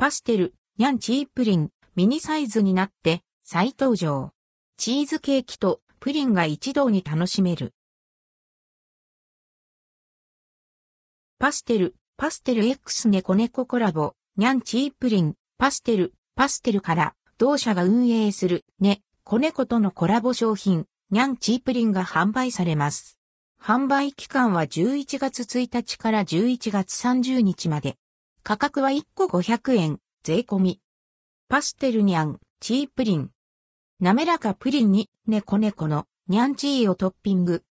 パステル、ニャンチープリン、ミニサイズになって再登場。チーズケーキとプリンが一堂に楽しめる。パステル、パステル X ネコネコラボ、ニャンチープリン、パステル、パステルから、同社が運営する、ね、コネコとのコラボ商品、ニャンチープリンが販売されます。販売期間は11月1日から11月30日まで。価格は1個500円、税込み。パステルニャン、チープリン。滑らかプリンに、猫猫の、ニャンチーをトッピング。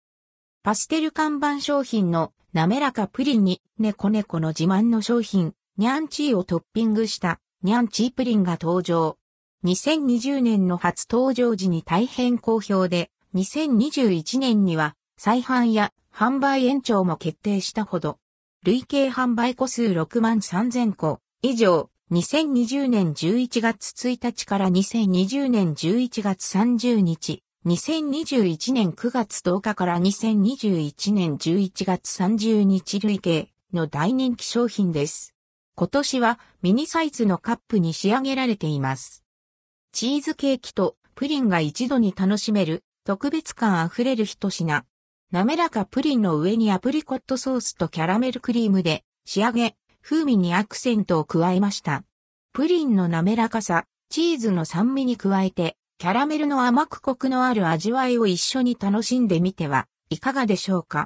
パステル看板商品の、滑らかプリンに、猫猫の自慢の商品、ニャンチーをトッピングした、ニャンチープリンが登場。2020年の初登場時に大変好評で、2021年には再販や販売延長も決定したほど、累計販売個数6万3000個以上、2020年11月1日から2020年11月30日、2021年9月10日から2021年11月30日累計の大人気商品です。今年はミニサイズのカップに仕上げられています。チーズケーキとプリンが一度に楽しめる特別感あふれる一品。滑らかプリンの上にアプリコットソースとキャラメルクリームで仕上げ、風味にアクセントを加えました。プリンの滑らかさ、チーズの酸味に加えて、キャラメルの甘くコクのある味わいを一緒に楽しんでみてはいかがでしょうか？